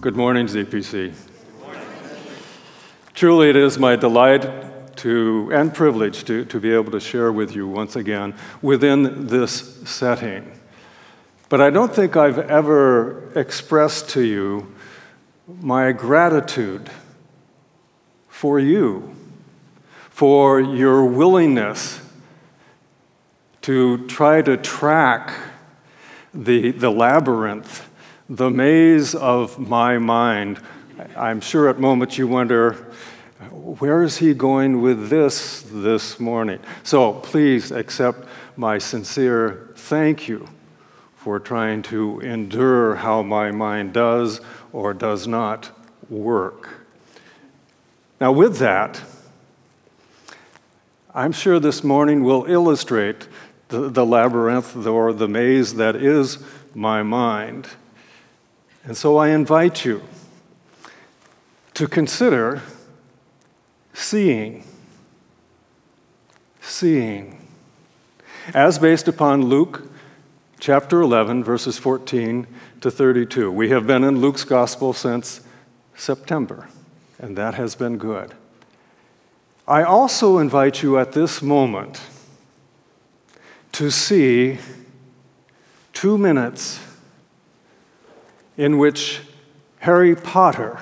Good morning, ZPC. Truly, it is my delight to and privilege to, to be able to share with you once again within this setting. But I don't think I've ever expressed to you my gratitude for you, for your willingness to try to track the, the labyrinth, the maze of my mind. I'm sure at moments you wonder, where is he going with this this morning? So please accept my sincere thank you for trying to endure how my mind does or does not work. Now, with that, I'm sure this morning will illustrate the, the labyrinth or the maze that is my mind. And so I invite you to consider seeing. Seeing. As based upon Luke chapter 11, verses 14 to 32. We have been in Luke's gospel since September, and that has been good. I also invite you at this moment to see two minutes in which Harry Potter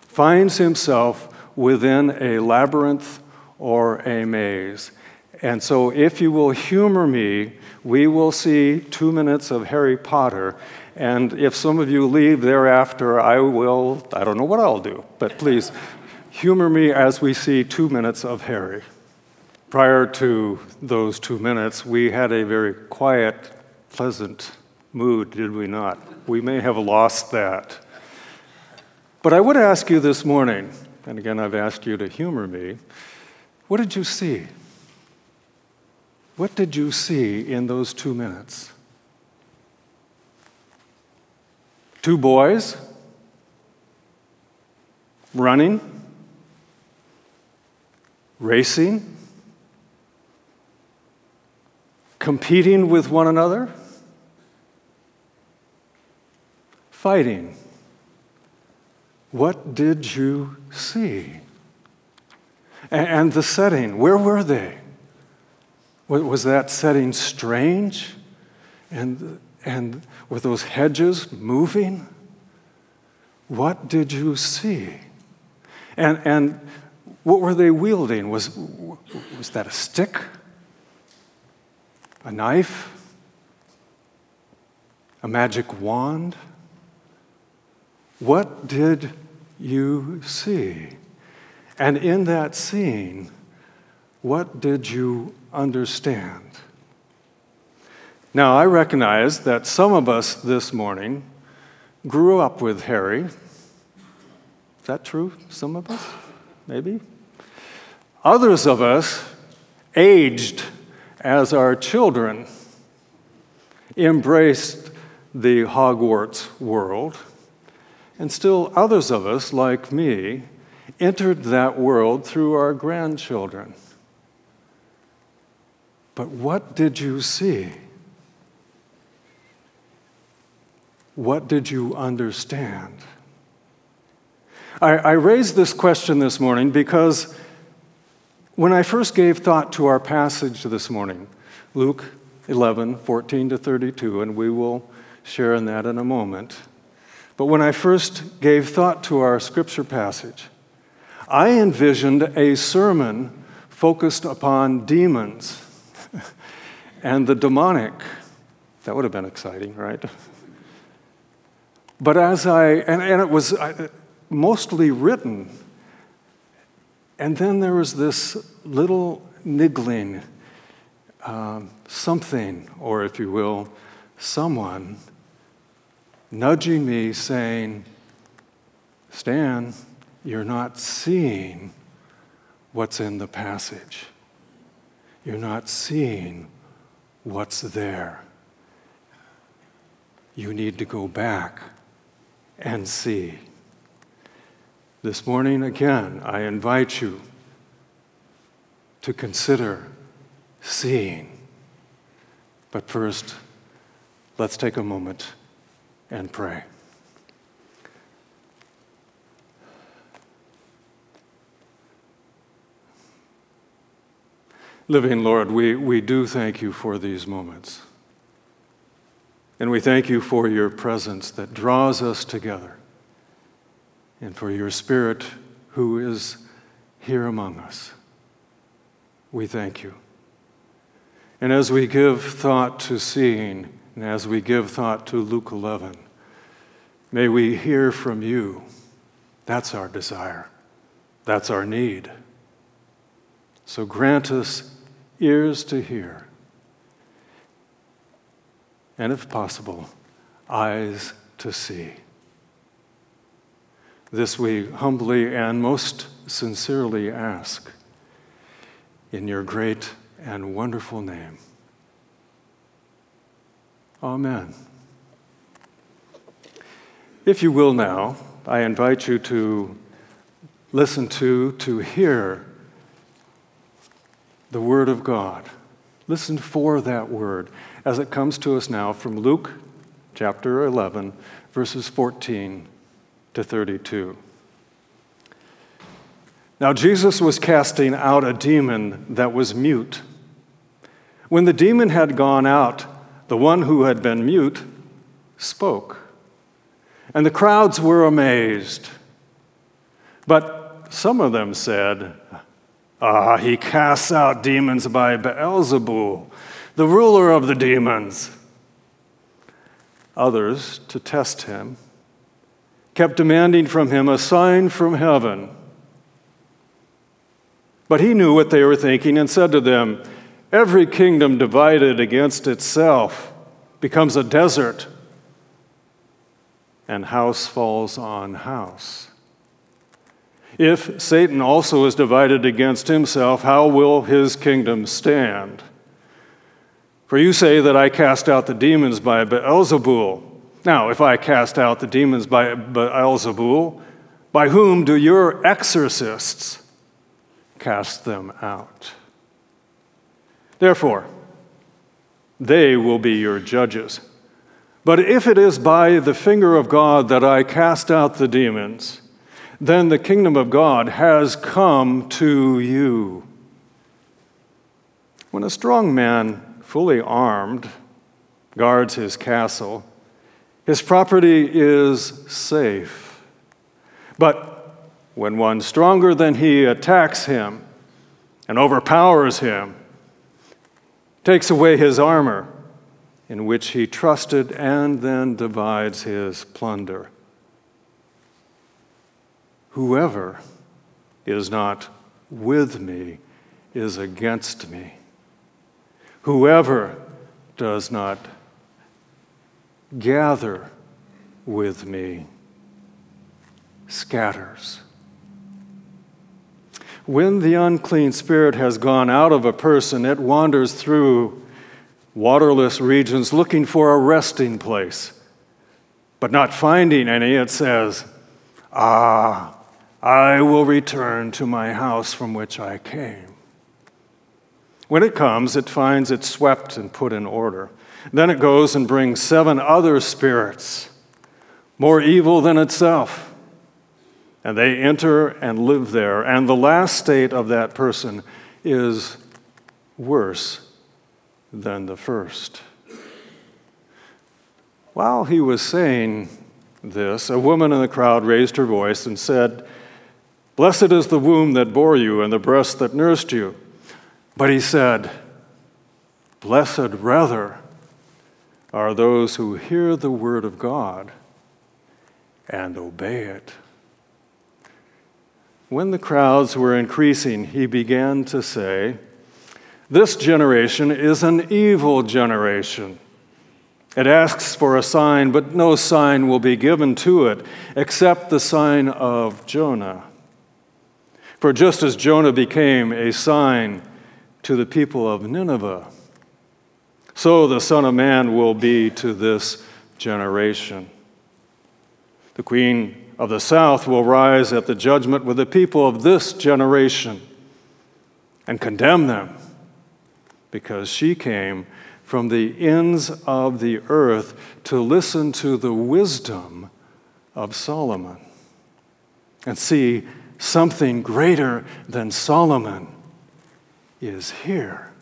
finds himself within a labyrinth or a maze. And so, if you will humor me, we will see two minutes of Harry Potter. And if some of you leave thereafter, I will, I don't know what I'll do, but please humor me as we see two minutes of Harry. Prior to those two minutes, we had a very quiet, pleasant mood, did we not? We may have lost that. But I would ask you this morning, and again, I've asked you to humor me, what did you see? What did you see in those two minutes? Two boys running, racing, competing with one another, fighting. What did you see? And the setting, where were they? Was that setting strange? And, and were those hedges moving? What did you see? And, and what were they wielding? Was, was that a stick? A knife? A magic wand? What did you see? And in that scene, what did you understand? Now, I recognize that some of us this morning grew up with Harry. Is that true? Some of us? Maybe? Others of us aged as our children embraced the Hogwarts world. And still others of us, like me, entered that world through our grandchildren. But what did you see? What did you understand? I, I raised this question this morning because when I first gave thought to our passage this morning, Luke 11, 14 to 32, and we will share in that in a moment. But when I first gave thought to our scripture passage, I envisioned a sermon focused upon demons and the demonic. That would have been exciting, right? But as I, and, and it was mostly written, and then there was this little niggling um, something, or if you will, someone nudging me saying, Stan, you're not seeing what's in the passage. You're not seeing what's there. You need to go back and see. This morning, again, I invite you to consider seeing. But first, let's take a moment and pray. Living Lord, we, we do thank you for these moments. And we thank you for your presence that draws us together and for your Spirit who is here among us. We thank you. And as we give thought to seeing, and as we give thought to Luke 11, may we hear from you. That's our desire, that's our need. So grant us ears to hear, and if possible, eyes to see. This we humbly and most sincerely ask in your great and wonderful name. Amen. If you will now, I invite you to listen to, to hear the Word of God. Listen for that Word as it comes to us now from Luke chapter 11, verses 14 to 32. Now, Jesus was casting out a demon that was mute. When the demon had gone out, the one who had been mute spoke. And the crowds were amazed. But some of them said, Ah, he casts out demons by Beelzebul, the ruler of the demons. Others, to test him, kept demanding from him a sign from heaven. But he knew what they were thinking and said to them, Every kingdom divided against itself becomes a desert, and house falls on house. If Satan also is divided against himself, how will his kingdom stand? For you say that I cast out the demons by Beelzebul. Now, if I cast out the demons by Beelzebul, by whom do your exorcists cast them out? Therefore, they will be your judges. But if it is by the finger of God that I cast out the demons, then the kingdom of God has come to you. When a strong man, fully armed, guards his castle, his property is safe. But when one stronger than he attacks him and overpowers him, takes away his armor in which he trusted, and then divides his plunder. Whoever is not with me is against me. Whoever does not gather with me scatters. When the unclean spirit has gone out of a person, it wanders through waterless regions looking for a resting place. But not finding any, it says, Ah, I will return to my house from which I came. When it comes, it finds it swept and put in order. Then it goes and brings seven other spirits, more evil than itself. And they enter and live there. And the last state of that person is worse than the first. While he was saying this, a woman in the crowd raised her voice and said, Blessed is the womb that bore you and the breast that nursed you. But he said, Blessed rather are those who hear the word of God and obey it. When the crowds were increasing, he began to say, This generation is an evil generation. It asks for a sign, but no sign will be given to it except the sign of Jonah. For just as Jonah became a sign to the people of Nineveh, so the Son of Man will be to this generation. The Queen of the South will rise at the judgment with the people of this generation and condemn them because she came from the ends of the earth to listen to the wisdom of Solomon. And see, something greater than Solomon is here.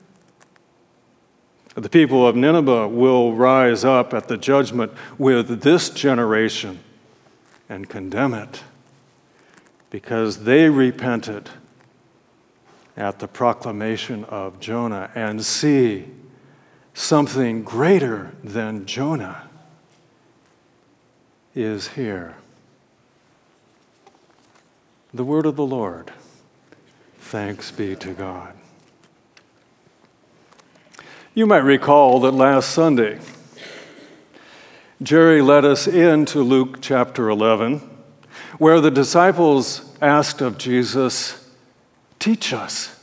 The people of Nineveh will rise up at the judgment with this generation and condemn it because they repented at the proclamation of Jonah and see something greater than Jonah is here. The word of the Lord. Thanks be to God. You might recall that last Sunday, Jerry led us into Luke chapter 11, where the disciples asked of Jesus, Teach us,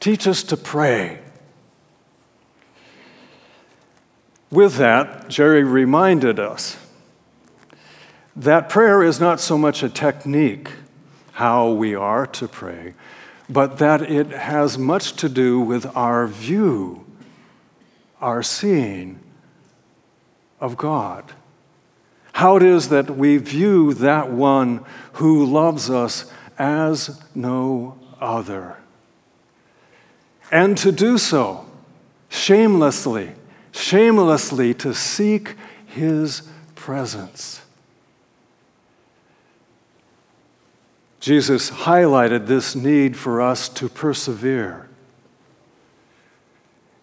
teach us to pray. With that, Jerry reminded us that prayer is not so much a technique, how we are to pray, but that it has much to do with our view our seeing of God. How it is that we view that one who loves us as no other. And to do so shamelessly, shamelessly to seek his presence. Jesus highlighted this need for us to persevere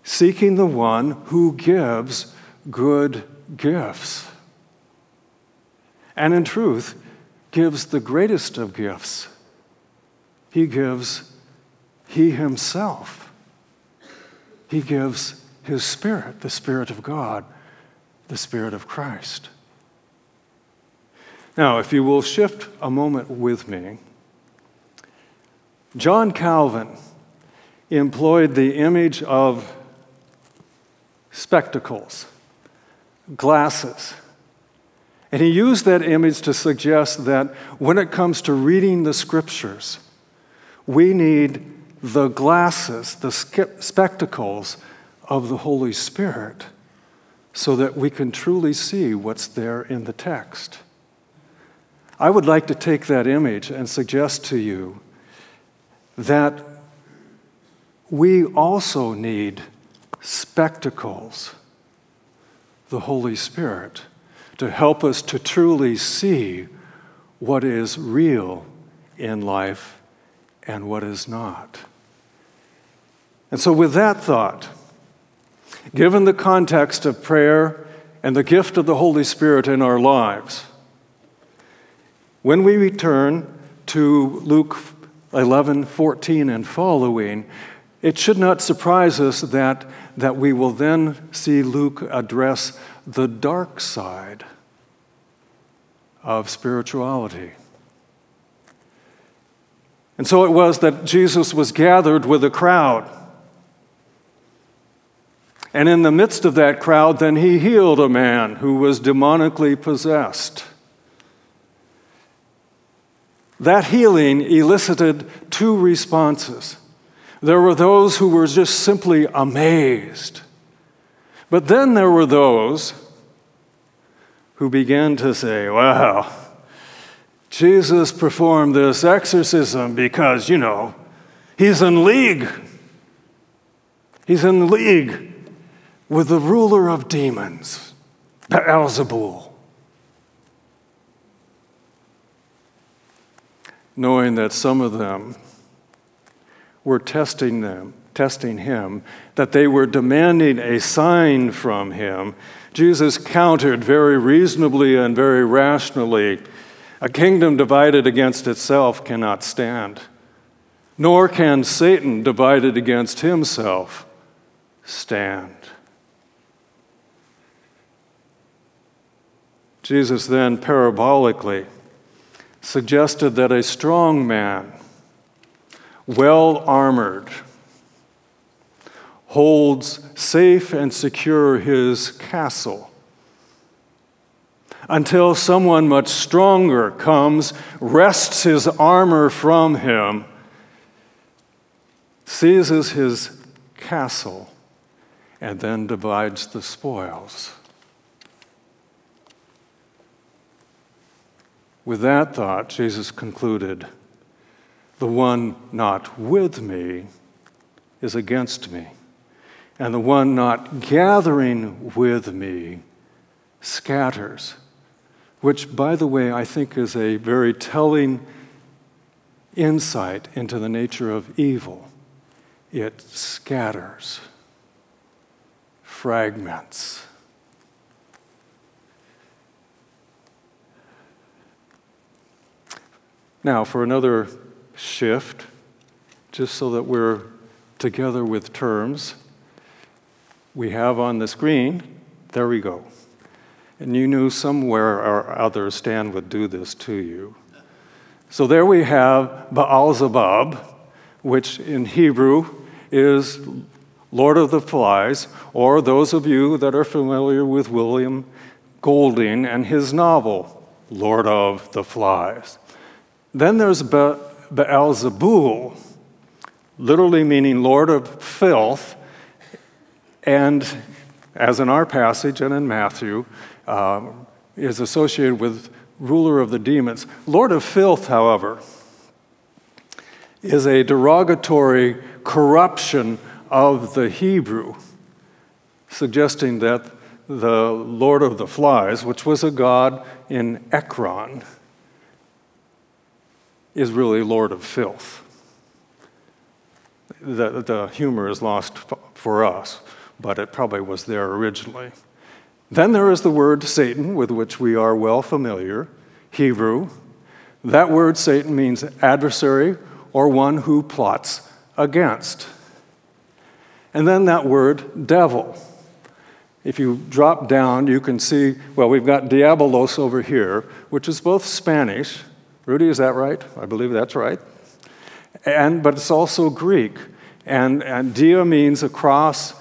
seeking the one who gives good gifts. And in truth, gives the greatest of gifts. He gives He Himself. He gives His Spirit, the Spirit of God, the Spirit of Christ. Now, if you will shift a moment with me, John Calvin employed the image of spectacles, glasses. And he used that image to suggest that when it comes to reading the scriptures, we need the glasses, the spectacles of the Holy Spirit, so that we can truly see what's there in the text. I would like to take that image and suggest to you that we also need spectacles, the Holy Spirit, to help us to truly see what is real in life and what is not. And so, with that thought, given the context of prayer and the gift of the Holy Spirit in our lives, when we return to Luke 11 14 and following, it should not surprise us that, that we will then see Luke address the dark side of spirituality. And so it was that Jesus was gathered with a crowd. And in the midst of that crowd, then he healed a man who was demonically possessed. That healing elicited two responses. There were those who were just simply amazed. But then there were those who began to say, wow, Jesus performed this exorcism because, you know, he's in league. He's in league with the ruler of demons, Beelzebul. Knowing that some of them were testing them, testing him, that they were demanding a sign from him, Jesus countered very reasonably and very rationally a kingdom divided against itself cannot stand, nor can Satan divided against himself stand. Jesus then parabolically suggested that a strong man well armored, holds safe and secure his castle until someone much stronger comes, wrests his armor from him, seizes his castle, and then divides the spoils. With that thought, Jesus concluded the one not with me is against me, and the one not gathering with me scatters. Which, by the way, I think is a very telling insight into the nature of evil. It scatters, fragments. Now, for another shift, just so that we're together with terms, we have on the screen, there we go. And you knew somewhere or other Stan would do this to you. So there we have Baal Zebub, which in Hebrew is Lord of the Flies, or those of you that are familiar with William Golding and his novel, Lord of the Flies. Then there's Be- Baal Zebul, literally meaning Lord of filth, and as in our passage and in Matthew, uh, is associated with ruler of the demons. Lord of filth, however, is a derogatory corruption of the Hebrew, suggesting that the Lord of the Flies, which was a god in Ekron, is really Lord of Filth. The, the humor is lost for us, but it probably was there originally. Then there is the word Satan, with which we are well familiar, Hebrew. That word Satan means adversary or one who plots against. And then that word devil. If you drop down, you can see, well, we've got diabolos over here, which is both Spanish Rudy, is that right? I believe that's right. And, but it's also Greek. And, and dia means across,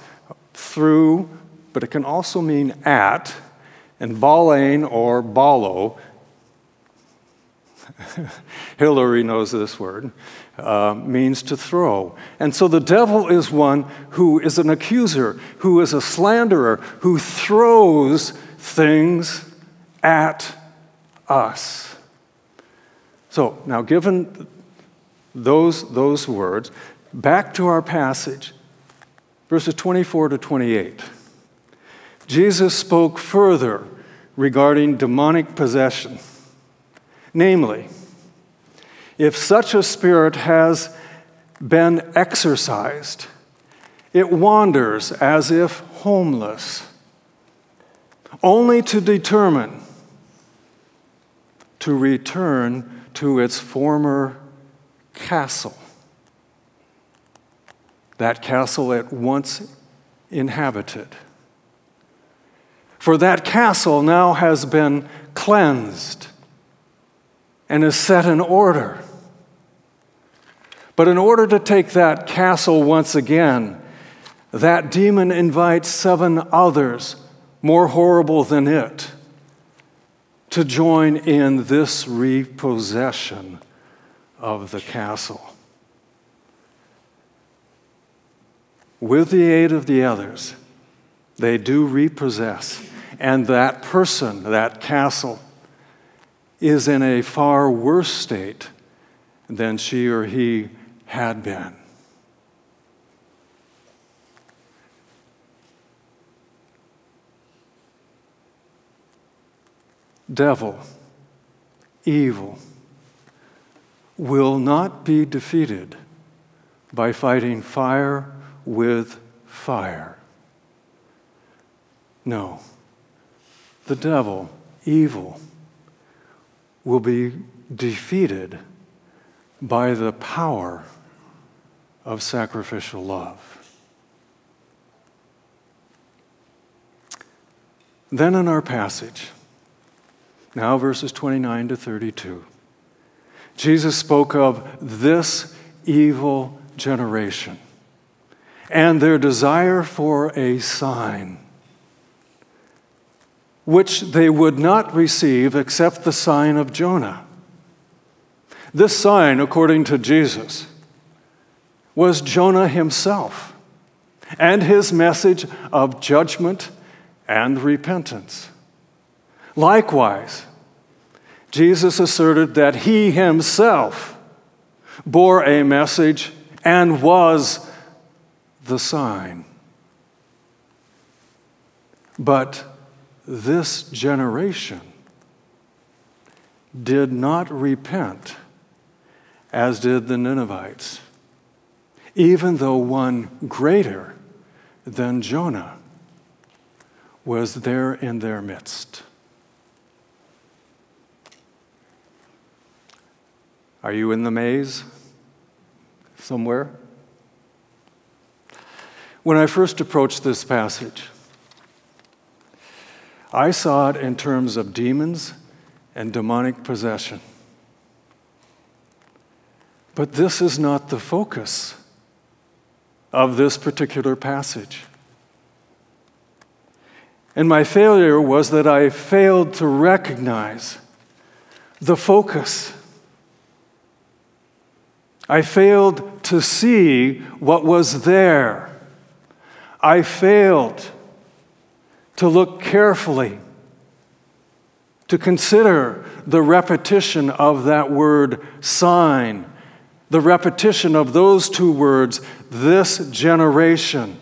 through, but it can also mean at. And balain or balo, Hillary knows this word, uh, means to throw. And so the devil is one who is an accuser, who is a slanderer, who throws things at us. So, now given those, those words, back to our passage, verses 24 to 28. Jesus spoke further regarding demonic possession. Namely, if such a spirit has been exorcised, it wanders as if homeless, only to determine to return to its former castle. That castle it once inhabited. For that castle now has been cleansed and is set in order. But in order to take that castle once again, that demon invites seven others more horrible than it to join in this repossession of the castle. With the aid of the others, they do repossess, and that person, that castle, is in a far worse state than she or he had been. Devil, evil, will not be defeated by fighting fire with fire. No, the devil, evil, will be defeated by the power of sacrificial love. Then in our passage, now, verses 29 to 32. Jesus spoke of this evil generation and their desire for a sign, which they would not receive except the sign of Jonah. This sign, according to Jesus, was Jonah himself and his message of judgment and repentance. Likewise, Jesus asserted that he himself bore a message and was the sign. But this generation did not repent as did the Ninevites, even though one greater than Jonah was there in their midst. Are you in the maze somewhere? When I first approached this passage, I saw it in terms of demons and demonic possession. But this is not the focus of this particular passage. And my failure was that I failed to recognize the focus. I failed to see what was there. I failed to look carefully, to consider the repetition of that word sign the repetition of those two words, this generation.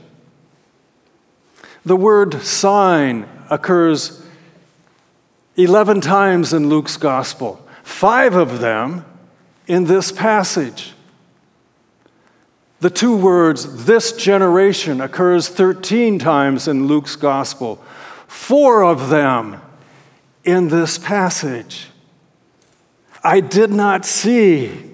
The word sign occurs 11 times in Luke's gospel, five of them in this passage. The two words, this generation, occurs 13 times in Luke's gospel, four of them in this passage. I did not see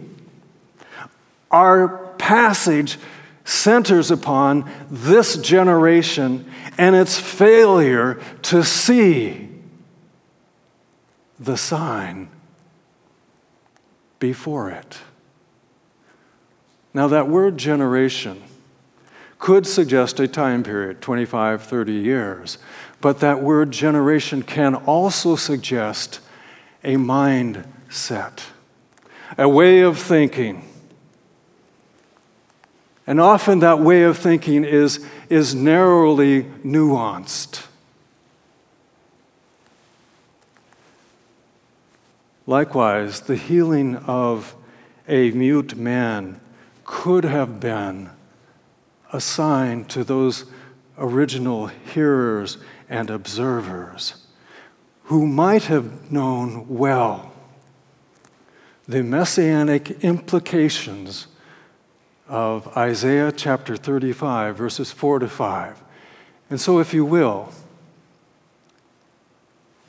our passage centers upon this generation and its failure to see the sign before it. Now, that word generation could suggest a time period, 25, 30 years, but that word generation can also suggest a mindset, a way of thinking and often that way of thinking is, is narrowly nuanced. Likewise, the healing of a mute man could have been a sign to those original hearers and observers who might have known well the messianic implications of Isaiah chapter 35, verses 4 to 5. And so, if you will,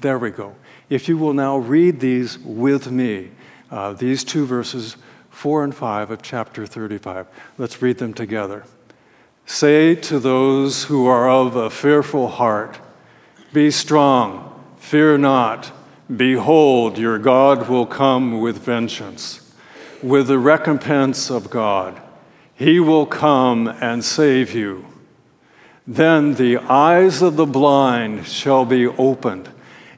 there we go. If you will now read these with me, uh, these two verses, 4 and 5 of chapter 35. Let's read them together. Say to those who are of a fearful heart, Be strong, fear not. Behold, your God will come with vengeance, with the recompense of God. He will come and save you. Then the eyes of the blind shall be opened,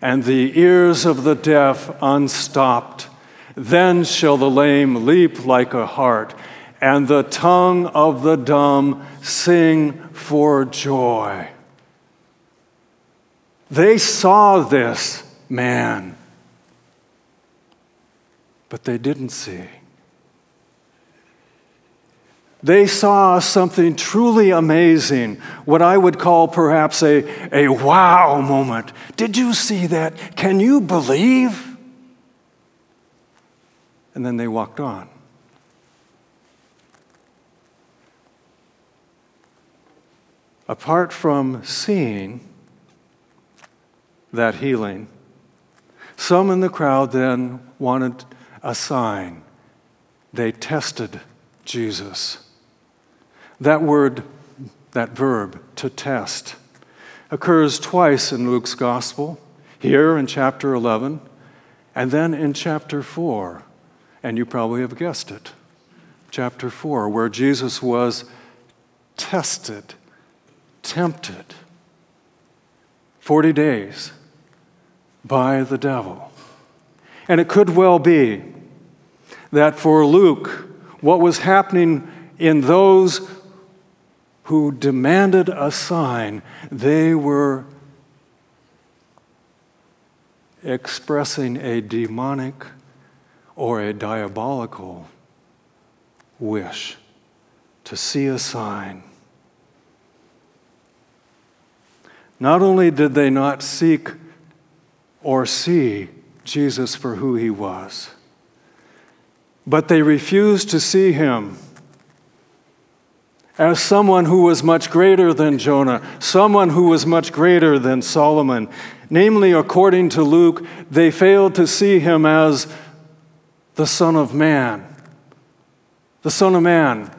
and the ears of the deaf unstopped. Then shall the lame leap like a hart, and the tongue of the dumb sing for joy. They saw this man, but they didn't see they saw something truly amazing, what I would call perhaps a, a wow moment. Did you see that? Can you believe? And then they walked on. Apart from seeing that healing, some in the crowd then wanted a sign. They tested Jesus. That word, that verb, to test, occurs twice in Luke's gospel, here in chapter 11, and then in chapter 4. And you probably have guessed it. Chapter 4, where Jesus was tested, tempted, 40 days by the devil. And it could well be that for Luke, what was happening in those who demanded a sign, they were expressing a demonic or a diabolical wish to see a sign. Not only did they not seek or see Jesus for who he was, but they refused to see him as someone who was much greater than Jonah, someone who was much greater than Solomon. Namely, according to Luke, they failed to see him as the Son of Man. The Son of Man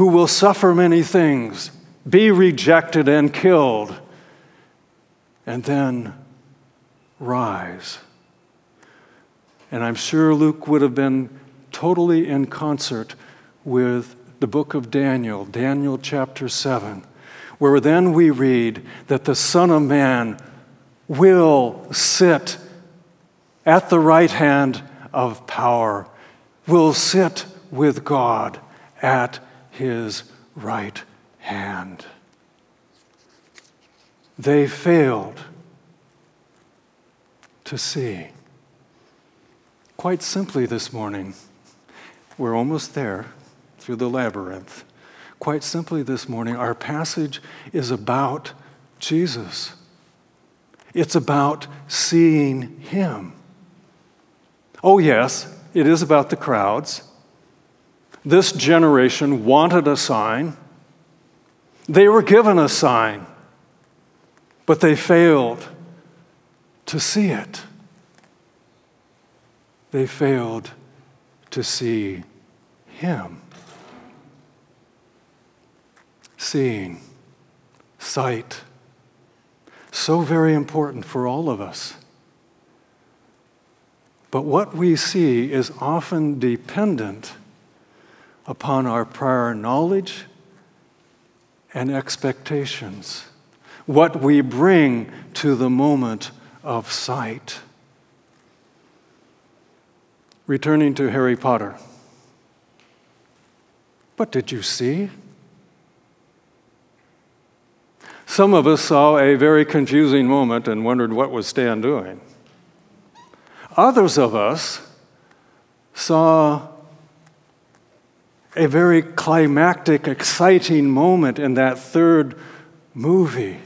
who will suffer many things, be rejected and killed, and then rise. And I'm sure Luke would have been totally in concert with the book of Daniel, Daniel chapter 7, where then we read that the Son of Man will sit at the right hand of power, will sit with God at his right hand. They failed to see. Quite simply this morning, we're almost there through the labyrinth. Quite simply this morning, our passage is about Jesus. It's about seeing Him. Oh, yes, it is about the crowds. This generation wanted a sign. They were given a sign, but they failed to see it. They failed to see Him. Seeing, sight, so very important for all of us. But what we see is often dependent upon our prior knowledge and expectations, what we bring to the moment of sight. Returning to Harry Potter. What did you see? Some of us saw a very confusing moment and wondered what was Stan doing. Others of us saw a very climactic, exciting moment in that third movie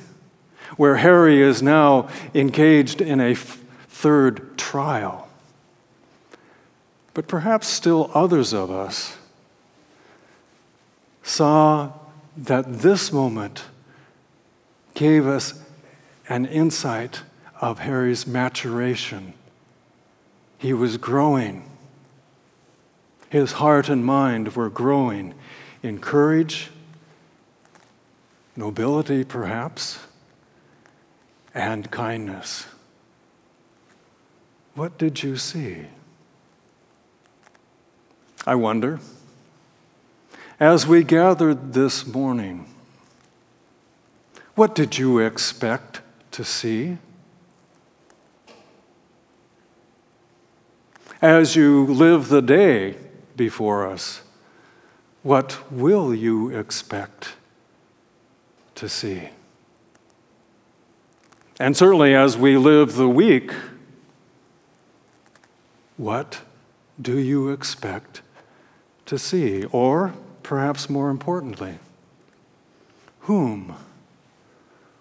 where Harry is now engaged in a f- third trial. But perhaps still others of us saw that this moment gave us an insight of Harry's maturation. He was growing his heart and mind were growing in courage, nobility perhaps, and kindness. What did you see? I wonder, as we gathered this morning, what did you expect to see? As you live the day, before us, what will you expect to see? And certainly as we live the week, what do you expect to see? Or perhaps more importantly, whom?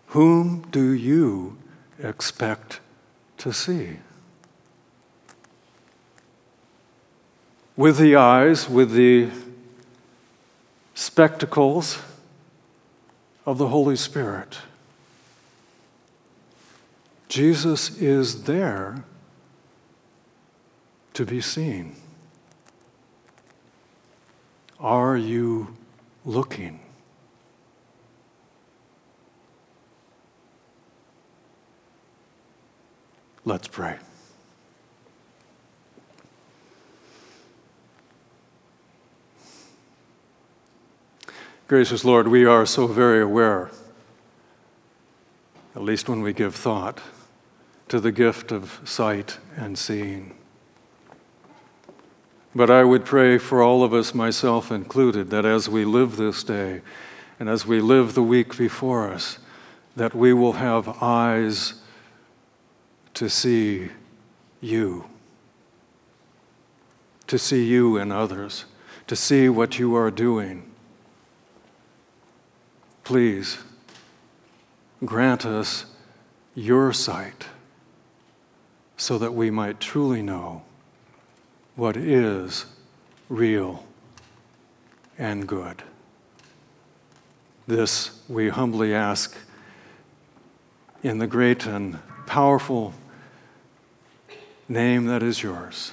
Whom do you expect to see? With the eyes, with the spectacles of the Holy Spirit. Jesus is there to be seen. Are you looking? Let's pray. Gracious Lord, we are so very aware, at least when we give thought, to the gift of sight and seeing. But I would pray for all of us, myself included, that as we live this day and as we live the week before us, that we will have eyes to see you, to see you in others, to see what you are doing Please, grant us your sight so that we might truly know what is real and good. This we humbly ask in the great and powerful name that is yours.